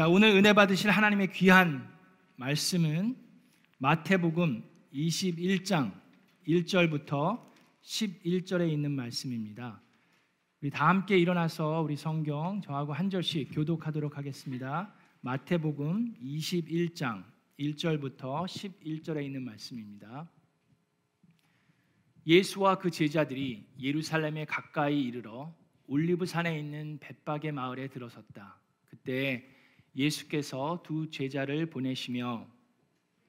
자, 오늘 은혜 받으실 하나님의 귀한 말씀은 마태복음 21장 1절부터 11절에 있는 말씀입니다. 우리 다 함께 일어나서 우리 성경 저하고 한 절씩 교독하도록 하겠습니다. 마태복음 21장 1절부터 11절에 있는 말씀입니다. 예수와 그 제자들이 예루살렘에 가까이 이르러 올리브 산에 있는 벳박의 마을에 들어섰다. 그때 예수께서 두 제자를 보내시며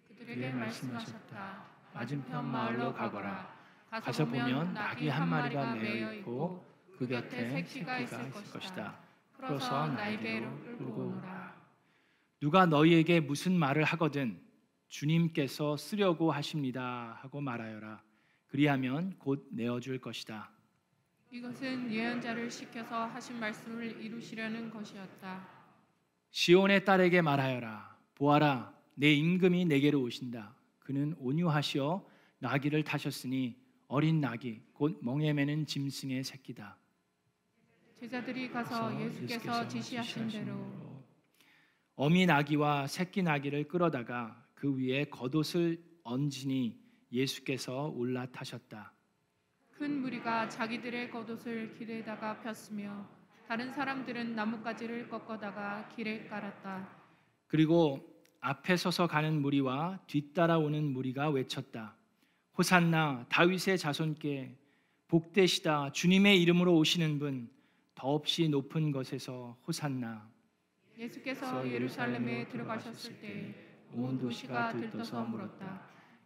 그들에게 말씀하셨다. 맞은편 마을로 가거라. 가서 보면 낙이 한 마리가 매어 있고 그 곁에 새끼가 있을 것이다. 풀어서 날개로 끌고 오라. 누가 너희에게 무슨 말을 하거든 주님께서 쓰려고 하십니다 하고 말하여라. 그리하면 곧 내어줄 것이다. 이것은 예언자를 시켜서 하신 말씀을 이루시려는 것이었다. 시온의 딸에게 말하여라. 보아라, 내 임금이 내게로 오신다. 그는 온유하시어 나귀를 타셨으니 어린 나귀 곧 멍에 매는 짐승의 새끼다. 제자들이 가서 예수께서 지시하신 대로 어미 나귀와 새끼 나귀를 끌어다가 그 위에 겉옷을 얹으니 예수께서 올라타셨다. 큰 무리가 자기들의 겉옷을 길에다가 폈으며 다른 사람들은 나뭇가지를 꺾어다가 길에 깔았다. 그리고 앞에 서서 가는 무리와 뒤따라오는 무리가 외쳤다. 호산나 다윗의 자손께 복되시다 주님의 이름으로 오시는 분 더없이 높은 것에서 호산나 예수께서 예루살렘에 들어가셨을 때 온 도시가 들떠서 물었다.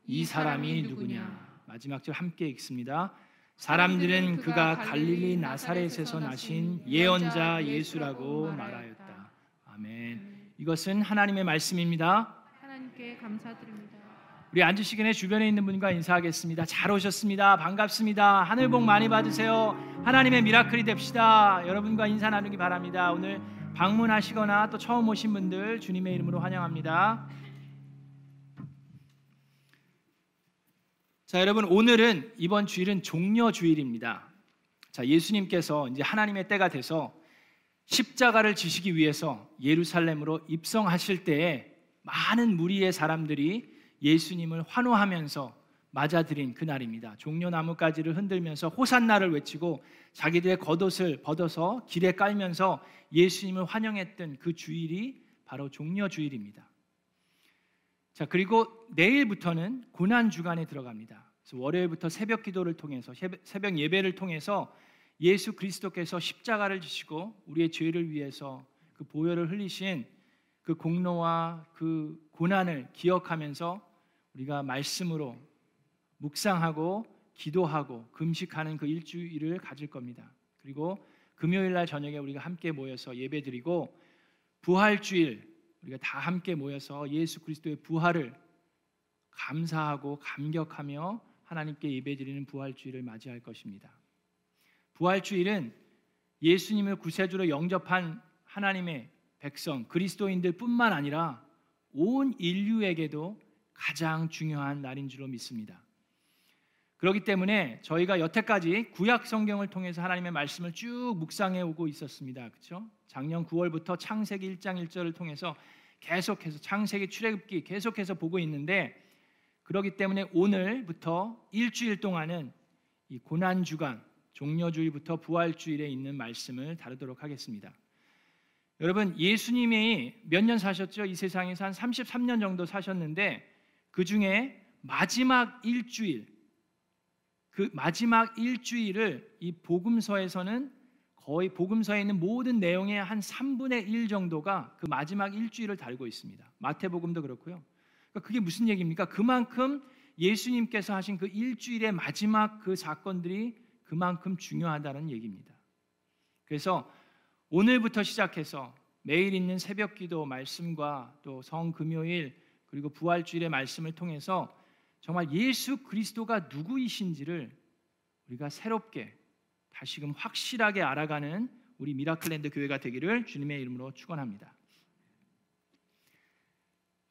이 사람이 누구냐 마지막 절 함께 읽습니다. 사람들은 그가 갈릴리 나사렛에서 나신 예언자 예수라고 말하였다. 아멘. 이것은 하나님의 말씀입니다. 하나님께 감사드립니다. 우리 앉으시기 전에 주변에 있는 분과 인사하겠습니다. 잘 오셨습니다. 반갑습니다. 하늘 복 많이 받으세요. 하나님의 미라클이 됩시다. 여러분과 인사 나누기 바랍니다. 오늘 방문하시거나 또 처음 오신 분들 주님의 이름으로 환영합니다. 자, 여러분 오늘은 이번 주일은 종려 주일입니다. 자, 예수님께서 이제 하나님의 때가 돼서 십자가를 지시기 위해서 예루살렘으로 입성하실 때에 많은 무리의 사람들이 예수님을 환호하면서 맞아들인 그날입니다. 종려 나뭇가지를 흔들면서 호산나를 외치고 자기들의 겉옷을 벗어서 길에 깔면서 예수님을 환영했던 그 주일이 바로 종려 주일입니다. 자, 그리고 내일부터는 고난 주간에 들어갑니다. 그래서 월요일부터 새벽 기도를 통해서 새벽 예배를 통해서 예수 그리스도께서 십자가를 지시고 우리의 죄를 위해서 그 보혈을 흘리신 그 공로와 그 고난을 기억하면서 우리가 말씀으로 묵상하고 기도하고 금식하는 그 일주일을 가질 겁니다. 그리고 금요일 날 저녁에 우리가 함께 모여서 예배드리고 부활주일 우리가 다 함께 모여서 예수 그리스도의 부활을 감사하고 감격하며 하나님께 예배드리는 부활주일을 맞이할 것입니다. 부활주일은 예수님을 구세주로 영접한 하나님의 백성 그리스도인들뿐만 아니라 온 인류에게도 가장 중요한 날인 줄로 믿습니다. 그렇기 때문에 저희가 여태까지 구약 성경을 통해서 하나님의 말씀을 쭉 묵상해 오고 있었습니다. 그렇죠? 작년 9월부터 창세기 1장 1절을 통해서 계속해서 창세기 출애굽기 계속해서 보고 있는데 그렇기 때문에 오늘부터 일주일 동안은 이 고난 주간 종려주일부터 부활주일에 있는 말씀을 다루도록 하겠습니다. 여러분 예수님이 몇 년 사셨죠? 이 세상에서 한 33년 정도 사셨는데 그 중에 마지막 일주일 그 마지막 일주일을 이 복음서에서는 거의 복음서에 있는 모든 내용의 한 3분의 1 정도가 그 마지막 일주일을 다루고 있습니다. 마태복음도 그렇고요. 그러니까 그게 무슨 얘기입니까? 그만큼 예수님께서 하신 그 일주일의 마지막 그 사건들이 그만큼 중요하다는 얘기입니다. 그래서 오늘부터 시작해서 매일 있는 새벽 기도 말씀과 또 성금요일 그리고 부활주일의 말씀을 통해서 정말 예수 그리스도가 누구이신지를 우리가 새롭게 다시금 확실하게 알아가는 우리 미라클랜드 교회가 되기를 주님의 이름으로 축원합니다.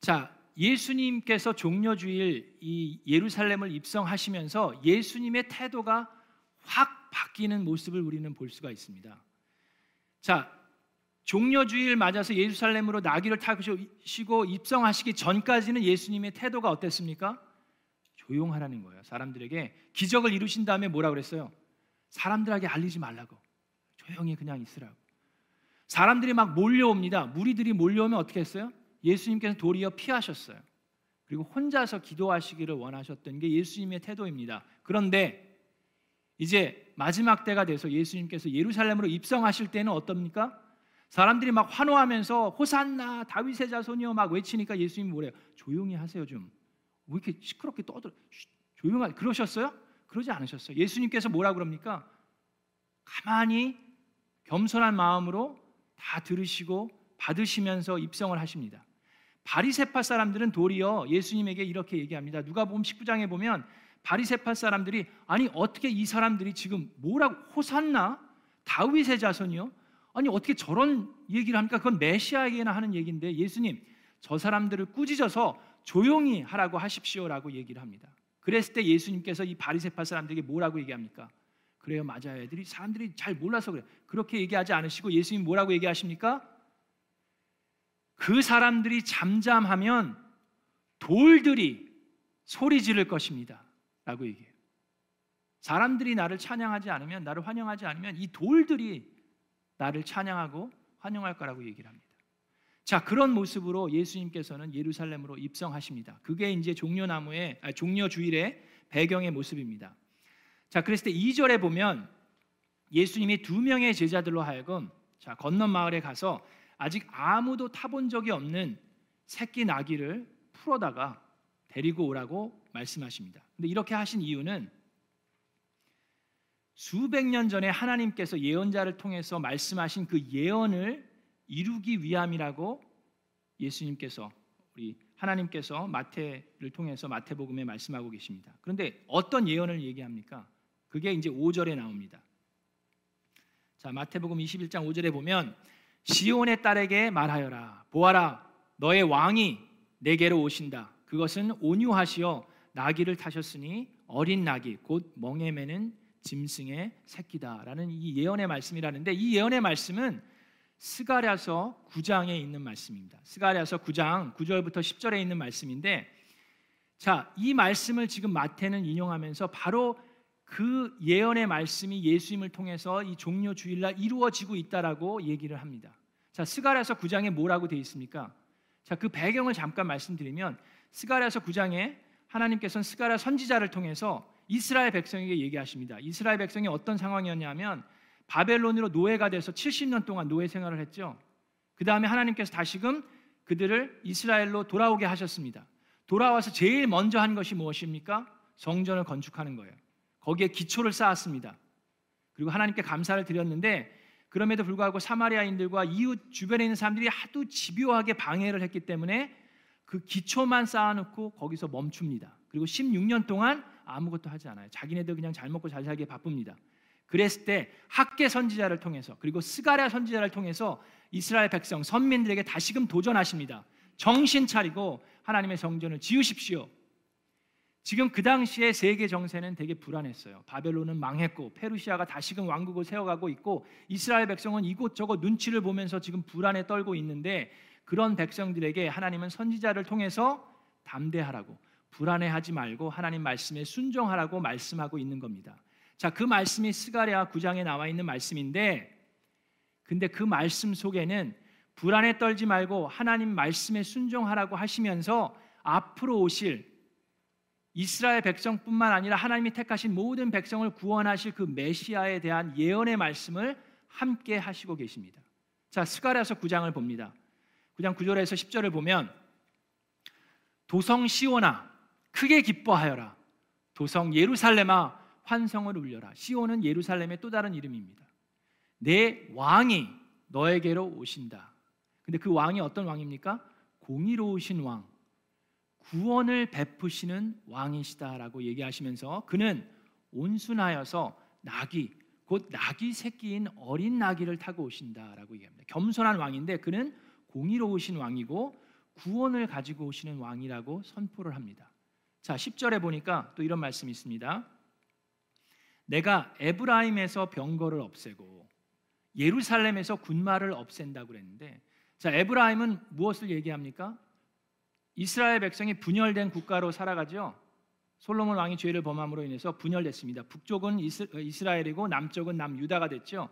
자, 예수님께서 종려주일 이 예루살렘을 입성하시면서 예수님의 태도가 확 바뀌는 모습을 우리는 볼 수가 있습니다. 자, 종려주일 맞아서 예루살렘으로 나귀를 타시고 입성하시기 전까지는 예수님의 태도가 어땠습니까? 조용하라는 거예요. 사람들에게 기적을 이루신 다음에 뭐라 그랬어요? 사람들에게 알리지 말라고. 조용히 그냥 있으라고. 사람들이 막 몰려옵니다. 무리들이 몰려오면 어떻게 했어요? 예수님께서 도리어 피하셨어요. 그리고 혼자서 기도하시기를 원하셨던 게 예수님의 태도입니다. 그런데 이제 마지막 때가 돼서 예수님께서 예루살렘으로 입성하실 때는 어떻습니까? 사람들이 막 환호하면서 호산나 다윗의 자손이여 막 외치니까 예수님이 뭐래요? 조용히 하세요 좀. 왜 이렇게 시끄럽게 떠들어? 조용하 그러셨어요? 그러지 않으셨어요. 예수님께서 뭐라 그럽니까? 가만히 겸손한 마음으로 다 들으시고 받으시면서 입성을 하십니다. 바리새파 사람들은 도리어 예수님에게 이렇게 얘기합니다. 누가복음 19장에 보면 바리새파 사람들이 아니 어떻게 이 사람들이 지금 뭐라고 호산나 다윗의 자손이요? 아니 어떻게 저런 얘기를 합니까? 그건 메시아에게나 하는 얘기인데 예수님 저 사람들을 꾸짖어서 조용히 하라고 하십시오라고 얘기를 합니다. 그랬을 때 예수님께서 이 바리새파 사람들에게 뭐라고 얘기합니까? 그래요, 맞아요. 애들이 사람들이 잘 몰라서 그래. 그렇게 얘기하지 않으시고 예수님 뭐라고 얘기하십니까? 그 사람들이 잠잠하면 돌들이 소리 지를 것입니다. 라고 얘기해요. 사람들이 나를 찬양하지 않으면, 나를 환영하지 않으면 이 돌들이 나를 찬양하고 환영할 거라고 얘기를 합니다. 자, 그런 모습으로 예수님께서는 예루살렘으로 입성하십니다. 그게 이제 종려나무의 아, 종려 주일의 배경의 모습입니다. 자, 그랬을 때 2절에 보면 예수님이 두 명의 제자들로 하여금 자, 건넌 마을에 가서 아직 아무도 타본 적이 없는 새끼 나귀를 풀어다가 데리고 오라고 말씀하십니다. 근데 이렇게 하신 이유는 수백 년 전에 하나님께서 예언자를 통해서 말씀하신 그 예언을 이루기 위함이라고 예수님께서 우리 하나님께서 마태를 통해서 마태복음에 말씀하고 계십니다. 그런데 어떤 예언을 얘기합니까? 그게 이제 5절에 나옵니다. 자, 마태복음 21장 5절에 보면 시온의 딸에게 말하여라 보아라 너의 왕이 내게로 오신다. 그것은 온유하시어 나귀를 타셨으니 어린 나귀 곧 멍에 매는 짐승의 새끼다라는 이 예언의 말씀이라는데 이 예언의 말씀은 스가랴서 9장에 있는 말씀입니다. 스가랴서 9장 9절부터 10절에 있는 말씀인데 자, 이 말씀을 지금 마태는 인용하면서 바로 그 예언의 말씀이 예수님을 통해서 이 종료 주일날 이루어지고 있다라고 얘기를 합니다. 자, 스가랴서 9장에 뭐라고 되어 있습니까? 자, 그 배경을 잠깐 말씀드리면 스가랴서 9장에 하나님께서는 스가랴 선지자를 통해서 이스라엘 백성에게 얘기하십니다. 이스라엘 백성이 어떤 상황이었냐면 바벨론으로 노예가 돼서 70년 동안 노예 생활을 했죠. 그 다음에 하나님께서 다시금 그들을 이스라엘로 돌아오게 하셨습니다. 돌아와서 제일 먼저 한 것이 무엇입니까? 성전을 건축하는 거예요. 거기에 기초를 쌓았습니다. 그리고 하나님께 감사를 드렸는데 그럼에도 불구하고 사마리아인들과 이웃 주변에 있는 사람들이 하도 집요하게 방해를 했기 때문에 그 기초만 쌓아놓고 거기서 멈춥니다. 그리고 16년 동안 아무것도 하지 않아요. 자기네들 그냥 잘 먹고 잘 살기에 바쁩니다. 그랬을 때 학계 선지자를 통해서 그리고 스가랴 선지자를 통해서 이스라엘 백성 선민들에게 다시금 도전하십니다. 정신 차리고 하나님의 성전을 지으십시오. 지금 그 당시에 세계 정세는 되게 불안했어요. 바벨론은 망했고 페르시아가 다시금 왕국을 세워가고 있고 이스라엘 백성은 이곳저곳 눈치를 보면서 지금 불안에 떨고 있는데 그런 백성들에게 하나님은 선지자를 통해서 담대하라고 불안해하지 말고 하나님 말씀에 순종하라고 말씀하고 있는 겁니다. 자, 그 말씀이 스가랴 9장에 나와 있는 말씀인데 근데 그 말씀 속에는 불안에 떨지 말고 하나님 말씀에 순종하라고 하시면서 앞으로 오실 이스라엘 백성뿐만 아니라 하나님이 택하신 모든 백성을 구원하실 그 메시아에 대한 예언의 말씀을 함께 하시고 계십니다. 자, 스가랴서 9장을 봅니다. 9장 9절에서 10절을 보면 도성 시온아 크게 기뻐하여라. 도성 예루살렘아 환성을 울려라. 시온은 예루살렘의 또 다른 이름입니다. 내 왕이 너에게로 오신다. 근데 그 왕이 어떤 왕입니까? 공의로우신 왕, 구원을 베푸시는 왕이시다라고 얘기하시면서 그는 온순하여서 나귀 곧 나귀 새끼인 어린 나귀를 타고 오신다라고 얘기합니다. 겸손한 왕인데 그는 공의로우신 왕이고 구원을 가지고 오시는 왕이라고 선포를 합니다. 자, 10절에 보니까 또 이런 말씀이 있습니다. 내가 에브라임에서 병거를 없애고 예루살렘에서 군마를 없앤다고 그랬는데 자 에브라임은 무엇을 얘기합니까? 이스라엘 백성이 분열된 국가로 살아가죠. 솔로몬 왕이 죄를 범함으로 인해서 분열됐습니다. 북쪽은 이스라엘이고 남쪽은 남유다가 됐죠.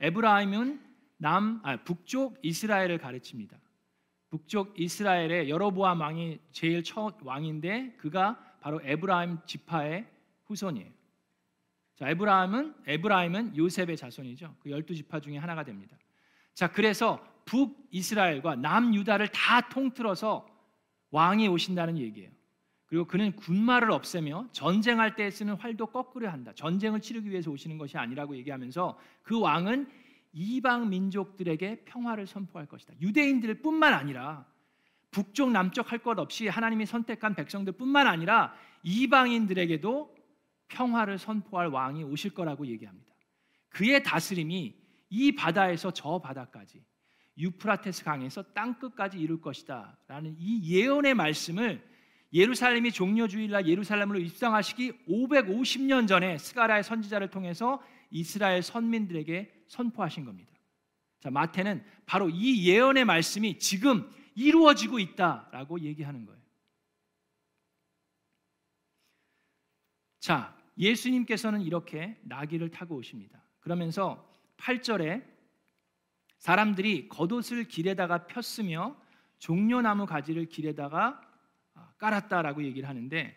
에브라임은 남 아, 북쪽 이스라엘을 가르칩니다. 북쪽 이스라엘의 여로보암 왕이 제일 첫 왕인데 그가 바로 에브라임 지파의 후손이에요. 자, 에브라임은 에브라임은 요셉의 자손이죠. 그 열두 지파 중에 하나가 됩니다. 자, 그래서 북 이스라엘과 남 유다를 다 통틀어서 왕이 오신다는 얘기예요. 그리고 그는 군마를 없애며 전쟁할 때 쓰는 활도 거꾸려 한다. 전쟁을 치르기 위해서 오시는 것이 아니라고 얘기하면서 그 왕은 이방 민족들에게 평화를 선포할 것이다. 유대인들뿐만 아니라 북쪽 남쪽 할 것 없이 하나님이 선택한 백성들뿐만 아니라 이방인들에게도 평화를 선포할 왕이 오실 거라고 얘기합니다. 그의 다스림이 이 바다에서 저 바다까지 유프라테스 강에서 땅 끝까지 이룰 것이다라는 이 예언의 말씀을 예루살렘이 종려 주일날 예루살렘으로 입성하시기 550년 전에 스가라의 선지자를 통해서 이스라엘 선민들에게 선포하신 겁니다. 자, 마태는 바로 이 예언의 말씀이 지금 이루어지고 있다라고 얘기하는 거예요. 자, 예수님께서는 이렇게 나귀를 타고 오십니다. 그러면서 8절에 사람들이 겉옷을 길에다가 폈으며 종려나무 가지를 길에다가 아, 깔았다라고 얘기를 하는데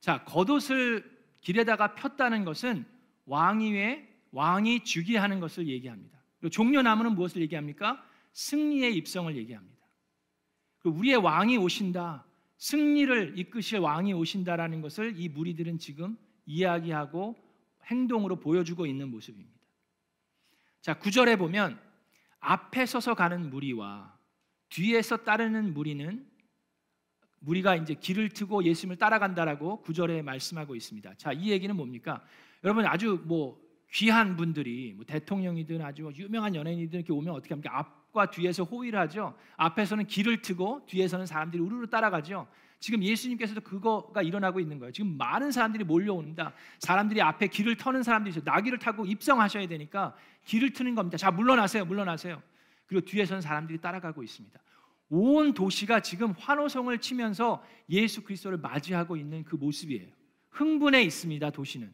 자, 겉옷을 길에다가 폈다는 것은 왕위에 왕이 주기하는 것을 얘기합니다. 종려나무는 무엇을 얘기합니까? 승리의 입성을 얘기합니다. 우리의 왕이 오신다. 승리를 이끄실 왕이 오신다라는 것을 이 무리들은 지금 이야기하고 행동으로 보여주고 있는 모습입니다. 자, 9절에 보면 앞에 서서 가는 무리와 뒤에서 따르는 무리는 무리가 이제 길을 트고 예수님을 따라간다라고 9절에 말씀하고 있습니다. 자, 이 얘기는 뭡니까? 여러분 아주 뭐 귀한 분들이 뭐 대통령이든 아주 유명한 연예인이든 이렇게 오면 어떻게 합니까? 앞과 뒤에서 호위를 하죠. 앞에서는 길을 트고 뒤에서는 사람들이 우르르 따라가죠. 지금 예수님께서도 그거가 일어나고 있는 거예요. 지금 많은 사람들이 몰려옵니다. 사람들이 앞에 길을 터는 사람들이 있어요. 나귀를 타고 입성하셔야 되니까 길을 트는 겁니다. 자, 물러나세요. 물러나세요. 그리고 뒤에서는 사람들이 따라가고 있습니다. 온 도시가 지금 환호성을 치면서 예수 그리스도를 맞이하고 있는 그 모습이에요. 흥분해 있습니다. 도시는.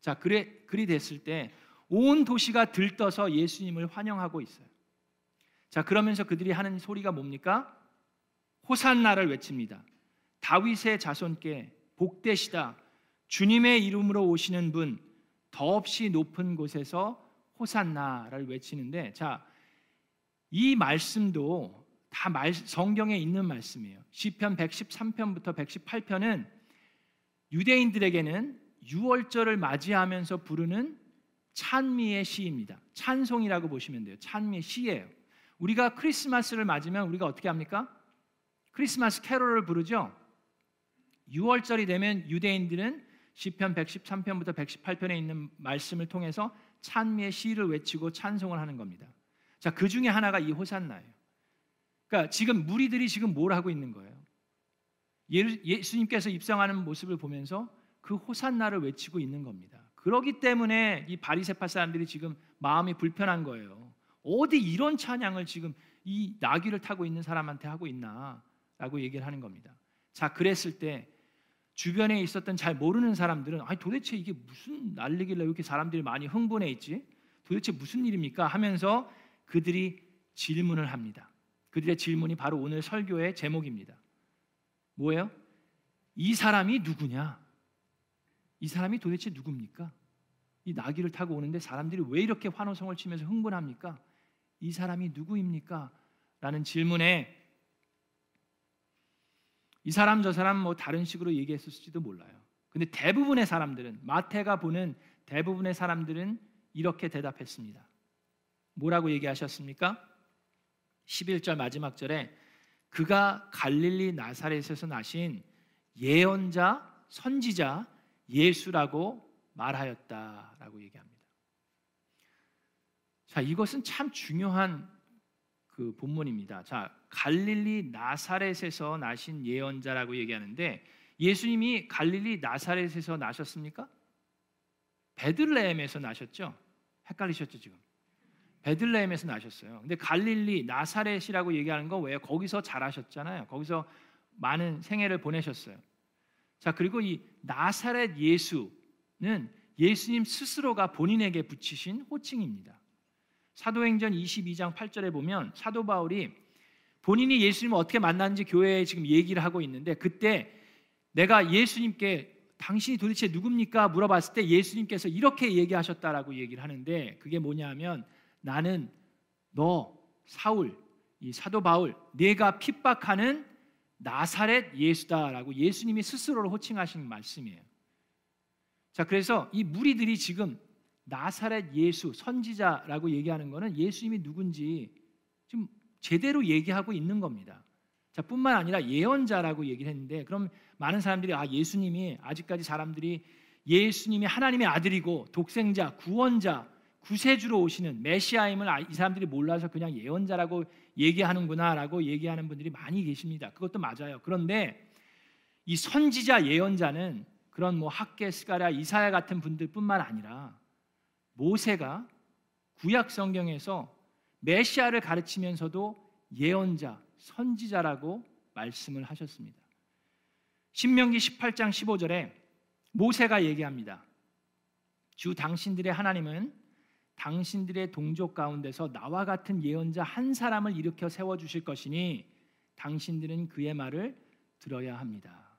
자, 그래 그리 됐을 때 온 도시가 들떠서 예수님을 환영하고 있어요. 자, 그러면서 그들이 하는 소리가 뭡니까? 호산나를 외칩니다. 다윗의 자손께 복되시다. 주님의 이름으로 오시는 분 더없이 높은 곳에서 호산나를 외치는데 자, 이 말씀도 다 말, 성경에 있는 말씀이에요. 시편 113편부터 118편은 유대인들에게는 유월절을 맞이하면서 부르는 찬미의 시입니다. 찬송이라고 보시면 돼요. 찬미의 시예요. 우리가 크리스마스를 맞으면 우리가 어떻게 합니까? 크리스마스 캐롤을 부르죠. 6월절이 되면 유대인들은 시편 113편부터 118편에 있는 말씀을 통해서 찬미의 시를 외치고 찬송을 하는 겁니다. 자, 그 중에 하나가 이 호산나예요. 그러니까 지금 무리들이 지금 뭘 하고 있는 거예요? 예수님께서 입성하는 모습을 보면서 그 호산나를 외치고 있는 겁니다. 그러기 때문에 이 바리새파 사람들이 지금 마음이 불편한 거예요. 어디 이런 찬양을 지금 이 나귀를 타고 있는 사람한테 하고 있나라고 얘기를 하는 겁니다. 자, 그랬을 때 주변에 있었던 잘 모르는 사람들은 아니 도대체 이게 무슨 난리길래 이렇게 사람들이 많이 흥분해 있지? 도대체 무슨 일입니까? 하면서 그들이 질문을 합니다. 그들의 질문이 바로 오늘 설교의 제목입니다. 뭐예요? 이 사람이 누구냐? 이 사람이 도대체 누굽니까? 이 나귀를 타고 오는데 사람들이 왜 이렇게 환호성을 치면서 흥분합니까? 이 사람이 누구입니까? 라는 질문에 이 사람 저 사람 뭐 다른 식으로 얘기했을지도 몰라요. 근데 대부분의 사람들은 마태가 보는 대부분의 사람들은 이렇게 대답했습니다. 뭐라고 얘기하셨습니까? 11절 마지막 절에 그가 갈릴리 나사렛에서 나신 예언자 선지자 예수라고 말하였다라고 얘기합니다. 자, 이것은 참 중요한 그 본문입니다. 자, 갈릴리 나사렛에서 나신 예언자라고 얘기하는데 예수님이 갈릴리 나사렛에서 나셨습니까? 베들레헴에서 나셨죠? 헷갈리셨죠, 지금? 베들레헴에서 나셨어요. 근데 갈릴리 나사렛이라고 얘기하는 거 왜요? 거기서 자라셨잖아요. 거기서 많은 생애를 보내셨어요. 자, 그리고 이 나사렛 예수는 예수님 스스로가 본인에게 붙이신 호칭입니다. 사도행전 22장 8절에 보면 사도 바울이 본인이 예수님을 어떻게 만났는지 교회에 지금 얘기를 하고 있는데 그때 내가 예수님께 당신이 도대체 누굽니까 물어봤을 때 예수님께서 이렇게 얘기하셨다라고 얘기를 하는데 그게 뭐냐면 나는 너 사울 이 사도 바울 내가 핍박하는 나사렛 예수다라고 예수님이 스스로를 호칭하신 말씀이에요. 자, 그래서 이 무리들이 지금 나사렛 예수 선지자라고 얘기하는 것은 예수님이 누군지 좀 제대로 얘기하고 있는 겁니다. 자, 뿐만 아니라 예언자라고 얘기를 했는데 그럼 많은 사람들이 아 예수님이 아직까지 사람들이 예수님이 하나님의 아들이고 독생자, 구원자, 구세주로 오시는 메시아임을 아, 이 사람들이 몰라서 그냥 예언자라고 얘기하는구나라고 얘기하는 분들이 많이 계십니다. 그것도 맞아요. 그런데 이 선지자 예언자는 그런 뭐 학계 스가랴 이사야 같은 분들뿐만 아니라 모세가 구약 성경에서 메시아를 가르치면서도 예언자, 선지자라고 말씀을 하셨습니다. 신명기 18장 15절에 모세가 얘기합니다. 주 당신들의 하나님은 당신들의 동족 가운데서 나와 같은 예언자 한 사람을 일으켜 세워 주실 것이니 당신들은 그의 말을 들어야 합니다.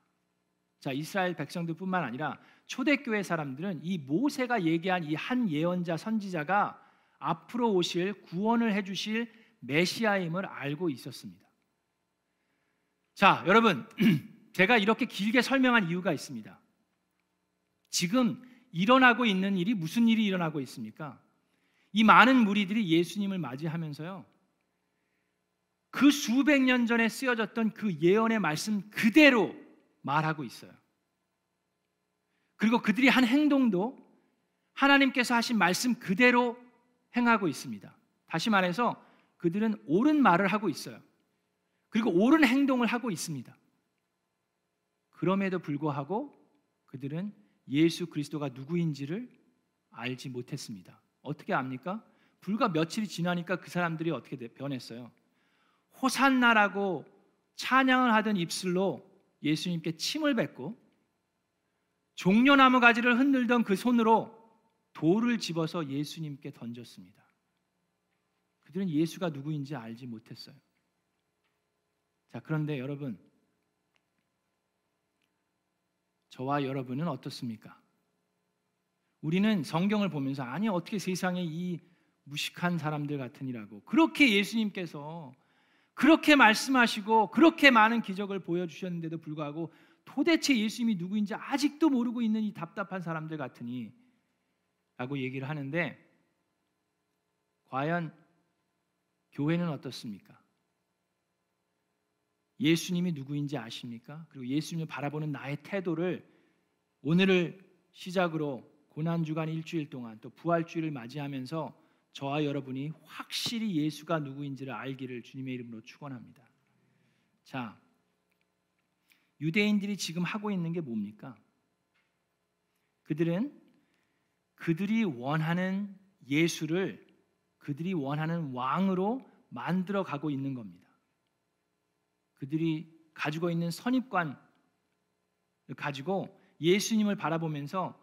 자, 이스라엘 백성들뿐만 아니라 초대교회 사람들은 이 모세가 얘기한 이 한 예언자 선지자가 앞으로 오실 구원을 해 주실 메시아임을 알고 있었습니다. 자, 여러분, 제가 이렇게 길게 설명한 이유가 있습니다. 지금 일어나고 있는 일이 무슨 일이 일어나고 있습니까? 이 많은 무리들이 예수님을 맞이하면서요. 그 수백 년 전에 쓰여졌던 그 예언의 말씀 그대로 말하고 있어요. 그리고 그들이 한 행동도 하나님께서 하신 말씀 그대로 행하고 있습니다. 다시 말해서 그들은 옳은 말을 하고 있어요. 그리고 옳은 행동을 하고 있습니다. 그럼에도 불구하고 그들은 예수 그리스도가 누구인지를 알지 못했습니다. 어떻게 압니까? 불과 며칠이 지나니까 그 사람들이 어떻게 변했어요? 호산나라고 찬양을 하던 입술로 예수님께 침을 뱉고 종려나무 가지를 흔들던 그 손으로 돌을 집어서 예수님께 던졌습니다. 그들은 예수가 누구인지 알지 못했어요. 자, 그런데 여러분, 저와 여러분은 어떻습니까? 우리는 성경을 보면서 아니 어떻게 세상에 이 무식한 사람들 같으니라고 그렇게 예수님께서 그렇게 말씀하시고 그렇게 많은 기적을 보여주셨는데도 불구하고 도대체 예수님이 누구인지 아직도 모르고 있는 이 답답한 사람들 같으니 라고 얘기를 하는데 과연 교회는 어떻습니까? 예수님이 누구인지 아십니까? 그리고 예수님을 바라보는 나의 태도를 오늘을 시작으로 고난 주간 일주일 동안 또 부활 주일을 맞이하면서 저와 여러분이 확실히 예수가 누구인지를 알기를 주님의 이름으로 축원합니다. 자, 유대인들이 지금 하고 있는 게 뭡니까? 그들은 그들이 원하는 예수를 그들이 원하는 왕으로 만들어 가고 있는 겁니다. 그들이 가지고 있는 선입관을 가지고 예수님을 바라보면서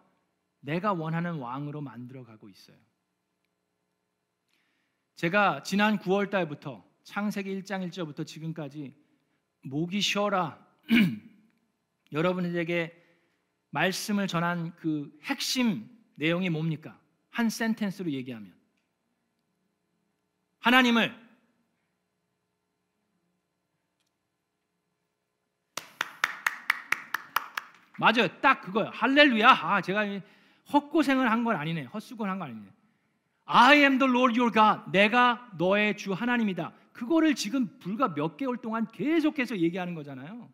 내가 원하는 왕으로 만들어 가고 있어요. 제가 지난 9월 달부터 창세기 1장 1절부터 지금까지 목이 쉬어라 여러분에게 말씀을 전한 그 핵심 내용이 뭡니까? 한 센텐스로 얘기하면 하나님을 맞아요. 딱 그거예요. 할렐루야. 아, 제가 헛고생을 한 건 아니네. 헛수고를 한 건 아니네. I am the Lord your God. 내가 너의 주 하나님이다. 그거를 지금 불과 몇 개월 동안 계속해서 얘기하는 거잖아요.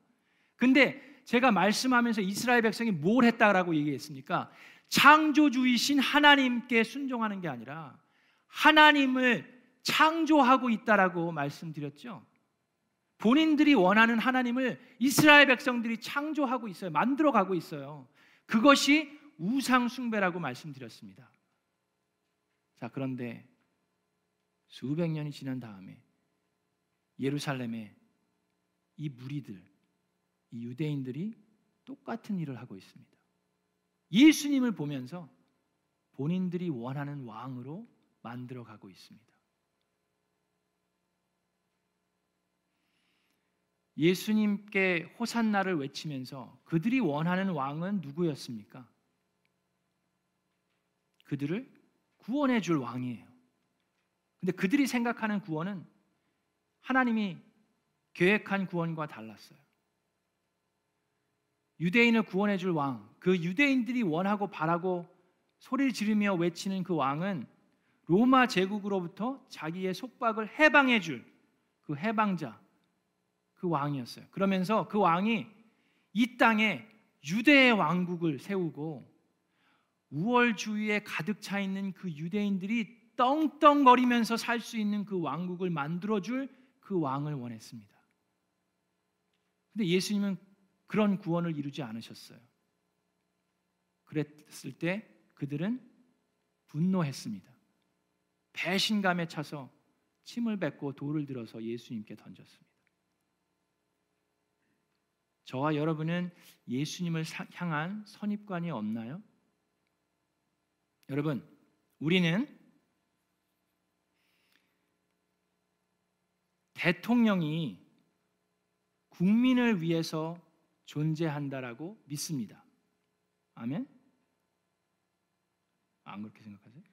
근데 제가 말씀하면서 이스라엘 백성이 뭘 했다라고 얘기했습니까? 창조주이신 하나님께 순종하는 게 아니라 하나님을 창조하고 있다라고 말씀드렸죠. 본인들이 원하는 하나님을 이스라엘 백성들이 창조하고 있어요. 만들어 가고 있어요. 그것이 우상 숭배라고 말씀드렸습니다. 자, 그런데 수백 년이 지난 다음에 예루살렘에 이 무리들, 이 유대인들이 똑같은 일을 하고 있습니다. 예수님을 보면서 본인들이 원하는 왕으로 만들어 가고 있습니다. 예수님께 호산나를 외치면서 그들이 원하는 왕은 누구였습니까? 그들을 구원해 줄 왕이에요. 근데 그들이 생각하는 구원은 하나님이 계획한 구원과 달랐어요. 유대인을 구원해 줄 왕, 그 유대인들이 원하고 바라고 소리를 지르며 외치는 그 왕은 로마 제국으로부터 자기의 속박을 해방해 줄 그 해방자, 그 왕이었어요. 그러면서 그 왕이 이 땅에 유대의 왕국을 세우고 우월주의에 가득 차 있는 그 유대인들이 떵떵거리면서 살 수 있는 그 왕국을 만들어 줄 그 왕을 원했습니다. 근데 예수님은 그런 구원을 이루지 않으셨어요. 그랬을 때 그들은 분노했습니다. 배신감에 차서 침을 뱉고 돌을 들어서 예수님께 던졌습니다. 저와 여러분은 예수님을 향한 선입관이 없나요? 여러분, 우리는 대통령이 국민을 위해서 존재한다라고 믿습니다. 아멘? 안 그렇게 생각하세요?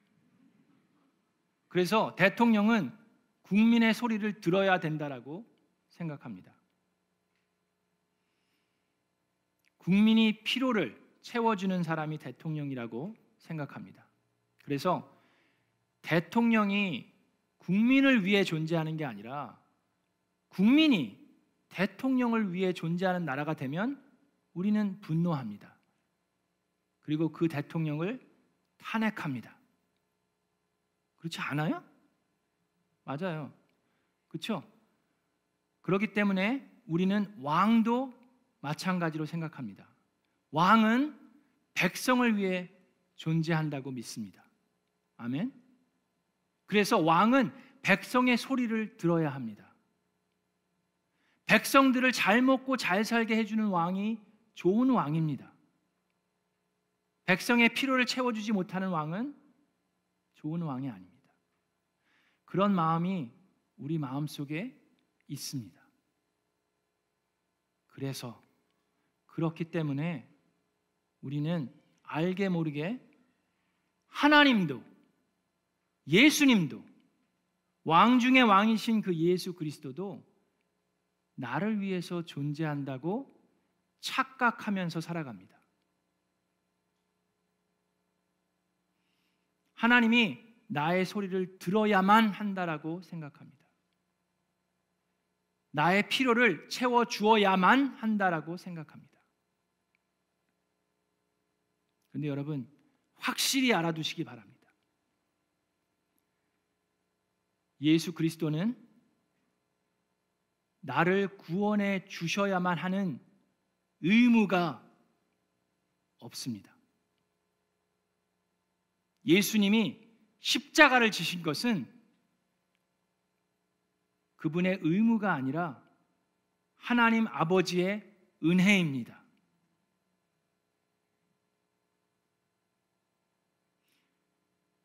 그래서 대통령은 국민의 소리를 들어야 된다라고 생각합니다. 국민이 피로를 채워주는 사람이 대통령이라고 생각합니다. 그래서 대통령이 국민을 위해 존재하는 게 아니라 국민이 대통령을 위해 존재하는 나라가 되면 우리는 분노합니다. 그리고 그 대통령을 탄핵합니다. 그렇지 않아요? 맞아요. 그렇죠? 그렇기 때문에 우리는 왕도 마찬가지로 생각합니다. 왕은 백성을 위해 존재한다고 믿습니다. 아멘. 그래서 왕은 백성의 소리를 들어야 합니다. 백성들을 잘 먹고 잘 살게 해주는 왕이 좋은 왕입니다. 백성의 필요를 채워주지 못하는 왕은 좋은 왕이 아닙니다. 그런 마음이 우리 마음 속에 있습니다. 그래서 그렇기 때문에 우리는 알게 모르게 하나님도 예수님도 왕 중의 왕이신 그 예수 그리스도도 나를 위해서 존재한다고 착각하면서 살아갑니다. 하나님이 나의 소리를 들어야만 한다라고 생각합니다. 나의 필요를 채워 주어야만 한다라고 생각합니다. 근데 여러분 확실히 알아두시기 바랍니다. 예수 그리스도는 나를 구원해 주셔야만 하는 의무가 없습니다. 예수님이 십자가를 지신 것은 그분의 의무가 아니라 하나님 아버지의 은혜입니다.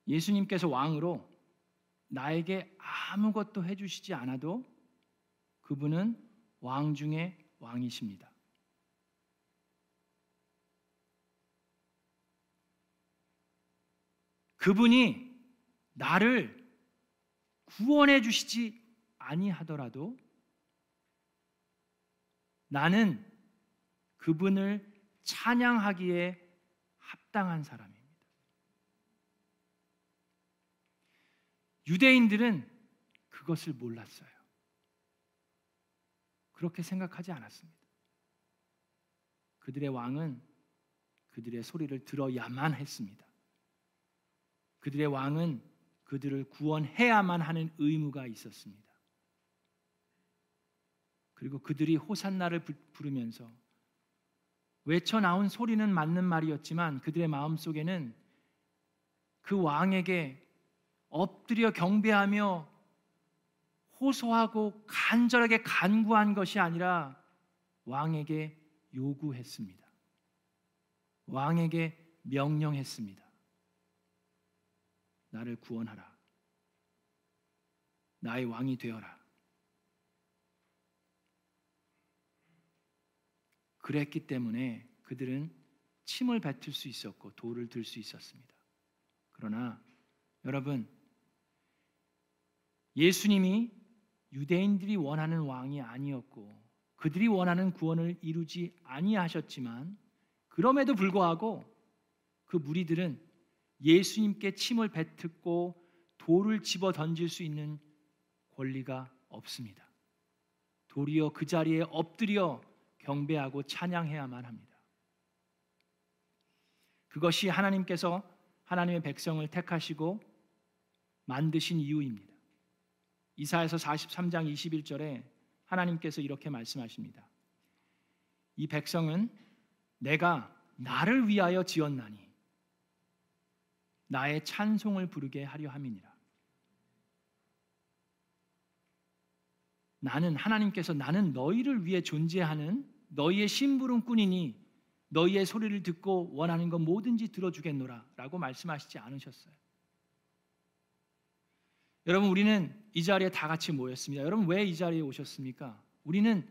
예수님께서 왕으로 나에게 아무것도 해주시지 않아도 그분은 왕 중의 왕이십니다. 그분이 나를 구원해 주시지 아니하더라도 나는 그분을 찬양하기에 합당한 사람입니다. 유대인들은 그것을 몰랐어요. 그렇게 생각하지 않았습니다. 그들의 왕은 그들의 소리를 들어야만 했습니다. 그들의 왕은 그들을 구원해야만 하는 의무가 있었습니다. 그리고 그들이 호산나를 부르면서 외쳐 나온 소리는 맞는 말이었지만 그들의 마음 속에는 그 왕에게 엎드려 경배하며 호소하고 간절하게 간구한 것이 아니라 왕에게 요구했습니다. 왕에게 명령했습니다. 나를 구원하라. 나의 왕이 되어라. 그랬기 때문에 그들은 침을 뱉을 수 있었고 돌을 들 수 있었습니다. 그러나 여러분 예수님이 유대인들이 원하는 왕이 아니었고 그들이 원하는 구원을 이루지 아니하셨지만 그럼에도 불구하고 그 무리들은 예수님께 침을 뱉고 돌을 집어 던질 수 있는 권리가 없습니다. 도리어 그 자리에 엎드려 경배하고 찬양해야만 합니다. 그것이 하나님께서 하나님의 백성을 택하시고 만드신 이유입니다. 이사에서 43장 21절에 하나님께서 이렇게 말씀하십니다. 이 백성은 내가 나를 위하여 지었나니 나의 찬송을 부르게 하려 함이니라. 나는 하나님께서 나는 너희를 위해 존재하는 너희의 심부름꾼이니 너희의 소리를 듣고 원하는 것 뭐든지 들어주겠노라라고 말씀하시지 않으셨어요. 여러분 우리는 이 자리에 다 같이 모였습니다. 여러분 왜 이 자리에 오셨습니까? 우리는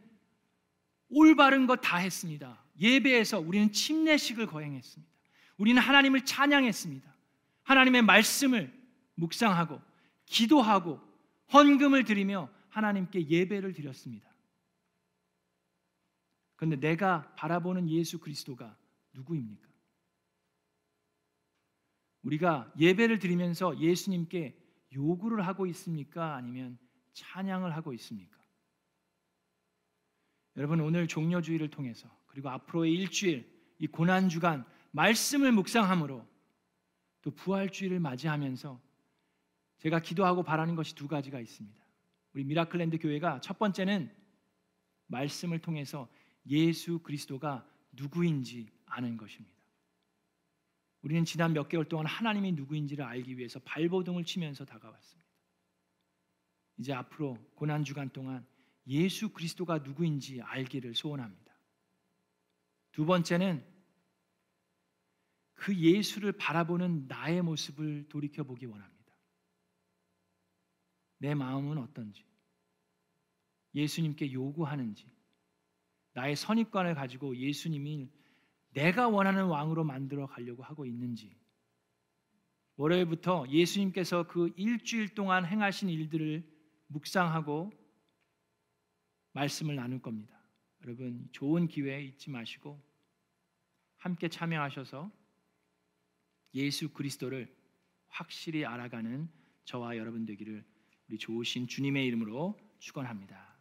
올바른 것 다 했습니다. 예배에서 우리는 침례식을 거행했습니다. 우리는 하나님을 찬양했습니다. 하나님의 말씀을 묵상하고 기도하고 헌금을 드리며 하나님께 예배를 드렸습니다. 그런데 내가 바라보는 예수 그리스도가 누구입니까? 우리가 예배를 드리면서 예수님께 요구를 하고 있습니까? 아니면 찬양을 하고 있습니까? 여러분 오늘 종려주의를 통해서 그리고 앞으로의 일주일 이 고난 주간 말씀을 묵상함으로 또 부활주의를 맞이하면서 제가 기도하고 바라는 것이 두 가지가 있습니다. 우리 미라클랜드 교회가 첫 번째는 말씀을 통해서 예수 그리스도가 누구인지 아는 것입니다. 우리는 지난 몇 개월 동안 하나님이 누구인지를 알기 위해서 발버둥을 치면서 다가왔습니다. 이제 앞으로 고난 주간 동안 예수 그리스도가 누구인지 알기를 소원합니다. 두 번째는 그 예수를 바라보는 나의 모습을 돌이켜 보기 원합니다. 내 마음은 어떤지, 예수님께 요구하는지, 나의 선입관을 가지고 예수님이 내가 원하는 왕으로 만들어 가려고 하고 있는지, 월요일부터 예수님께서 그 일주일 동안 행하신 일들을 묵상하고 말씀을 나눌 겁니다. 여러분 좋은 기회 잊지 마시고 함께 참여하셔서 예수 그리스도를 확실히 알아가는 저와 여러분 되기를 우리 좋으신 주님의 이름으로 축원합니다.